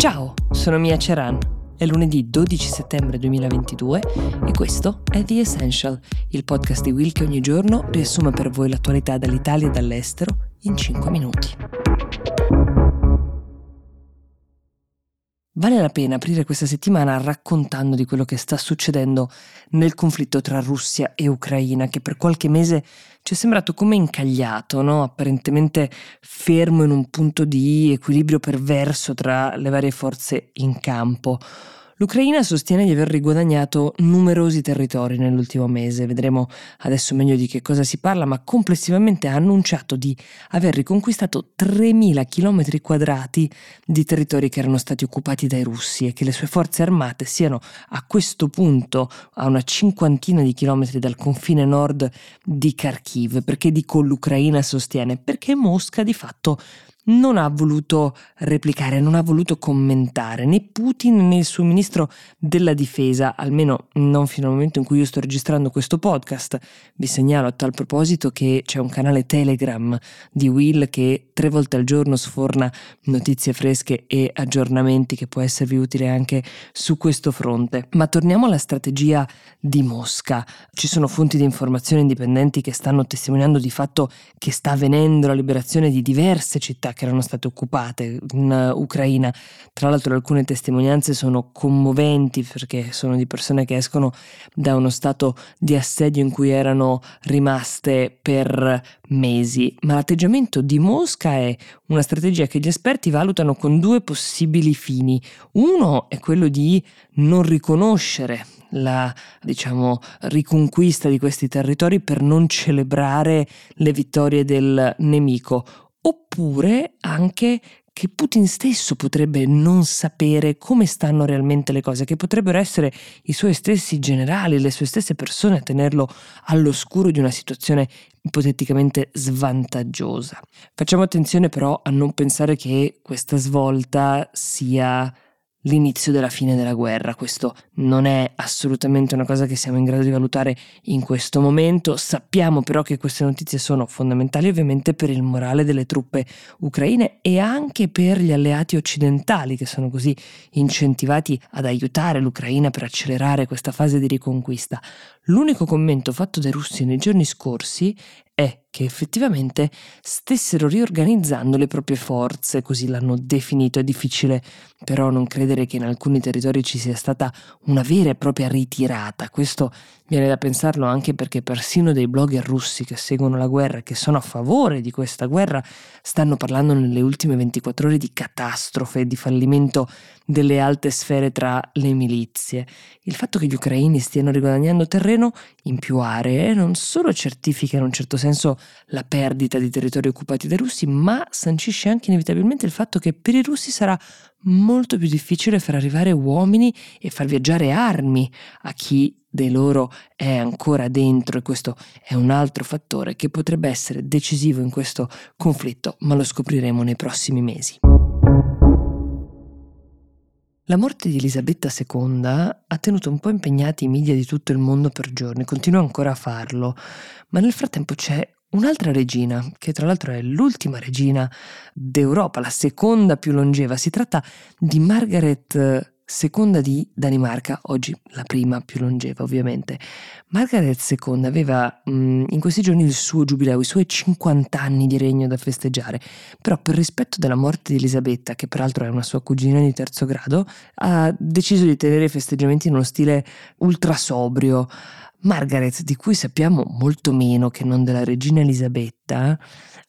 Ciao, sono Mia Ceran. È lunedì 12 settembre 2022 e questo è The Essential, il podcast di Will che ogni giorno riassume per voi l'attualità dall'Italia e dall'estero in 5 minuti. Vale la pena aprire questa settimana raccontando di quello che sta succedendo nel conflitto tra Russia e Ucraina, che per qualche mese ci è sembrato come incagliato, no? apparentemente fermo in un punto di equilibrio perverso tra le varie forze in campo. L'Ucraina sostiene di aver riguadagnato numerosi territori nell'ultimo mese, vedremo adesso meglio di che cosa si parla, ma complessivamente ha annunciato di aver riconquistato 3.000 km quadrati di territori che erano stati occupati dai russi e che le sue forze armate siano a questo punto a una cinquantina di chilometri dal confine nord di Kharkiv. Perché dico l'Ucraina sostiene? Perché Mosca di fatto non ha voluto replicare, non ha voluto commentare né Putin né il suo ministro della difesa, almeno non fino al momento in cui io sto registrando questo podcast. Vi segnalo a tal proposito che c'è un canale Telegram di Will che tre volte al giorno sforna notizie fresche e aggiornamenti che può esservi utile anche su questo fronte. Ma torniamo alla strategia di Mosca. Ci sono fonti di informazione indipendenti che stanno testimoniando di fatto che sta avvenendo la liberazione di diverse città che erano state occupate in Ucraina. Tra l'altro alcune testimonianze sono commoventi perché sono di persone che escono da uno stato di assedio in cui erano rimaste per mesi. Ma l'atteggiamento di Mosca è una strategia che gli esperti valutano con due possibili fini. Uno è quello di non riconoscere la diciamo riconquista di questi territori per non celebrare le vittorie del nemico oppure anche che Putin stesso potrebbe non sapere come stanno realmente le cose, che potrebbero essere i suoi stessi generali, le sue stesse persone a tenerlo all'oscuro di una situazione ipoteticamente svantaggiosa. Facciamo attenzione però a non pensare che questa svolta sia l'inizio della fine della guerra. Questo non è assolutamente una cosa che siamo in grado di valutare in questo momento. Sappiamo però che queste notizie sono fondamentali ovviamente per il morale delle truppe ucraine e anche per gli alleati occidentali che sono così incentivati ad aiutare l'Ucraina per accelerare questa fase di riconquista. L'unico commento fatto dai russi nei giorni scorsi è che effettivamente stessero riorganizzando le proprie forze, così l'hanno definito. È difficile però non credere che in alcuni territori ci sia stata una vera e propria ritirata. Questo viene da pensarlo anche perché persino dei blogger russi che seguono la guerra e che sono a favore di questa guerra stanno parlando nelle ultime 24 ore di catastrofe, di fallimento delle alte sfere tra le milizie. Il fatto che gli ucraini stiano riguadagnando terreno in più aree non solo certifica in un certo senso la perdita di territori occupati dai russi, ma sancisce anche inevitabilmente il fatto che per i russi sarà molto più difficile far arrivare uomini e far viaggiare armi a chi dei loro è ancora dentro e questo è un altro fattore che potrebbe essere decisivo in questo conflitto, ma lo scopriremo nei prossimi mesi. La morte di Elisabetta II ha tenuto un po' impegnati i media di tutto il mondo per giorni, continua ancora a farlo, ma nel frattempo c'è un'altra regina, che tra l'altro è l'ultima regina d'Europa, la seconda più longeva. Si tratta di Margaret seconda di Danimarca, oggi la prima più longeva ovviamente. Margaret II aveva mh, mm, in questi giorni il suo giubileo, i suoi 50 anni di regno da festeggiare, però per rispetto della morte di Elisabetta, che peraltro è una sua cugina di terzo grado, ha deciso di tenere i festeggiamenti in uno stile ultra sobrio. Margaret, di cui sappiamo molto meno che non della regina Elisabetta,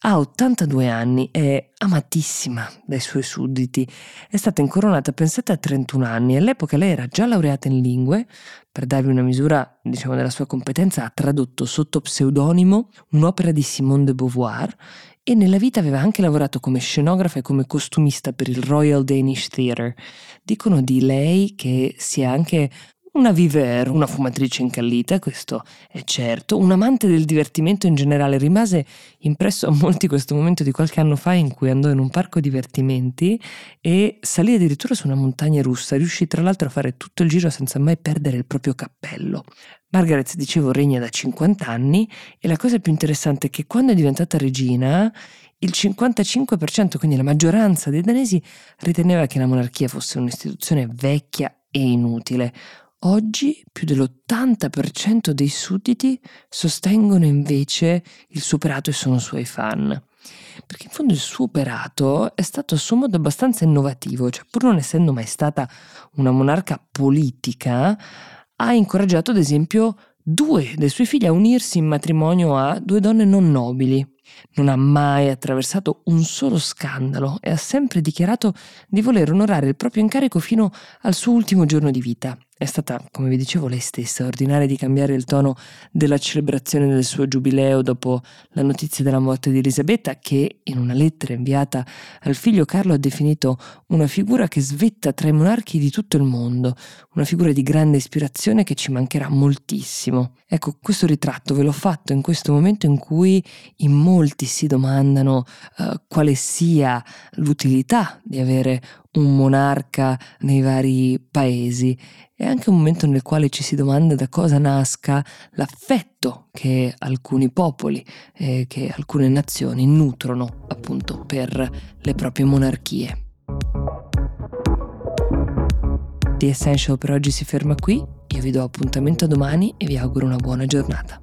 ha 82 anni, è amatissima dai suoi sudditi. È stata incoronata, pensate, a 31 anni. All'epoca lei era già laureata in lingue. Per darvi una misura, diciamo, della sua competenza, ha tradotto sotto pseudonimo un'opera di Simone de Beauvoir e nella vita aveva anche lavorato come scenografa e come costumista per il Royal Danish Theatre. Dicono di lei che sia anche una viver, una fumatrice incallita, questo è certo, un amante del divertimento in generale. Rimase impresso a molti questo momento di qualche anno fa in cui andò in un parco divertimenti e salì addirittura su una montagna russa. Riuscì tra l'altro a fare tutto il giro senza mai perdere il proprio cappello. Margaret, dicevo, regna da 50 anni e la cosa più interessante è che quando è diventata regina il 55%, quindi la maggioranza dei danesi, riteneva che la monarchia fosse un'istituzione vecchia e inutile. Oggi più dell'80% dei sudditi sostengono invece il suo operato e sono suoi fan. Perché in fondo il suo operato è stato a suo modo abbastanza innovativo, cioè pur non essendo mai stata una monarca politica, ha incoraggiato ad esempio due dei suoi figli a unirsi in matrimonio a due donne non nobili. Non ha mai attraversato un solo scandalo e ha sempre dichiarato di voler onorare il proprio incarico fino al suo ultimo giorno di vita. È stata, come vi dicevo, lei stessa a ordinare di cambiare il tono della celebrazione del suo giubileo dopo la notizia della morte di Elisabetta, che in una lettera inviata al figlio Carlo ha definito una figura che svetta tra i monarchi di tutto il mondo, una figura di grande ispirazione che ci mancherà moltissimo. Ecco, questo ritratto ve l'ho fatto in questo momento in cui in molti si domandano uh, quale sia l'utilità di avere un monarca nei vari paesi. È anche un momento nel quale ci si domanda da cosa nasca l'affetto che alcuni popoli eh, che alcune nazioni nutrono appunto per le proprie monarchie. The Essential per oggi si ferma qui, io vi do appuntamento domani e vi auguro una buona giornata.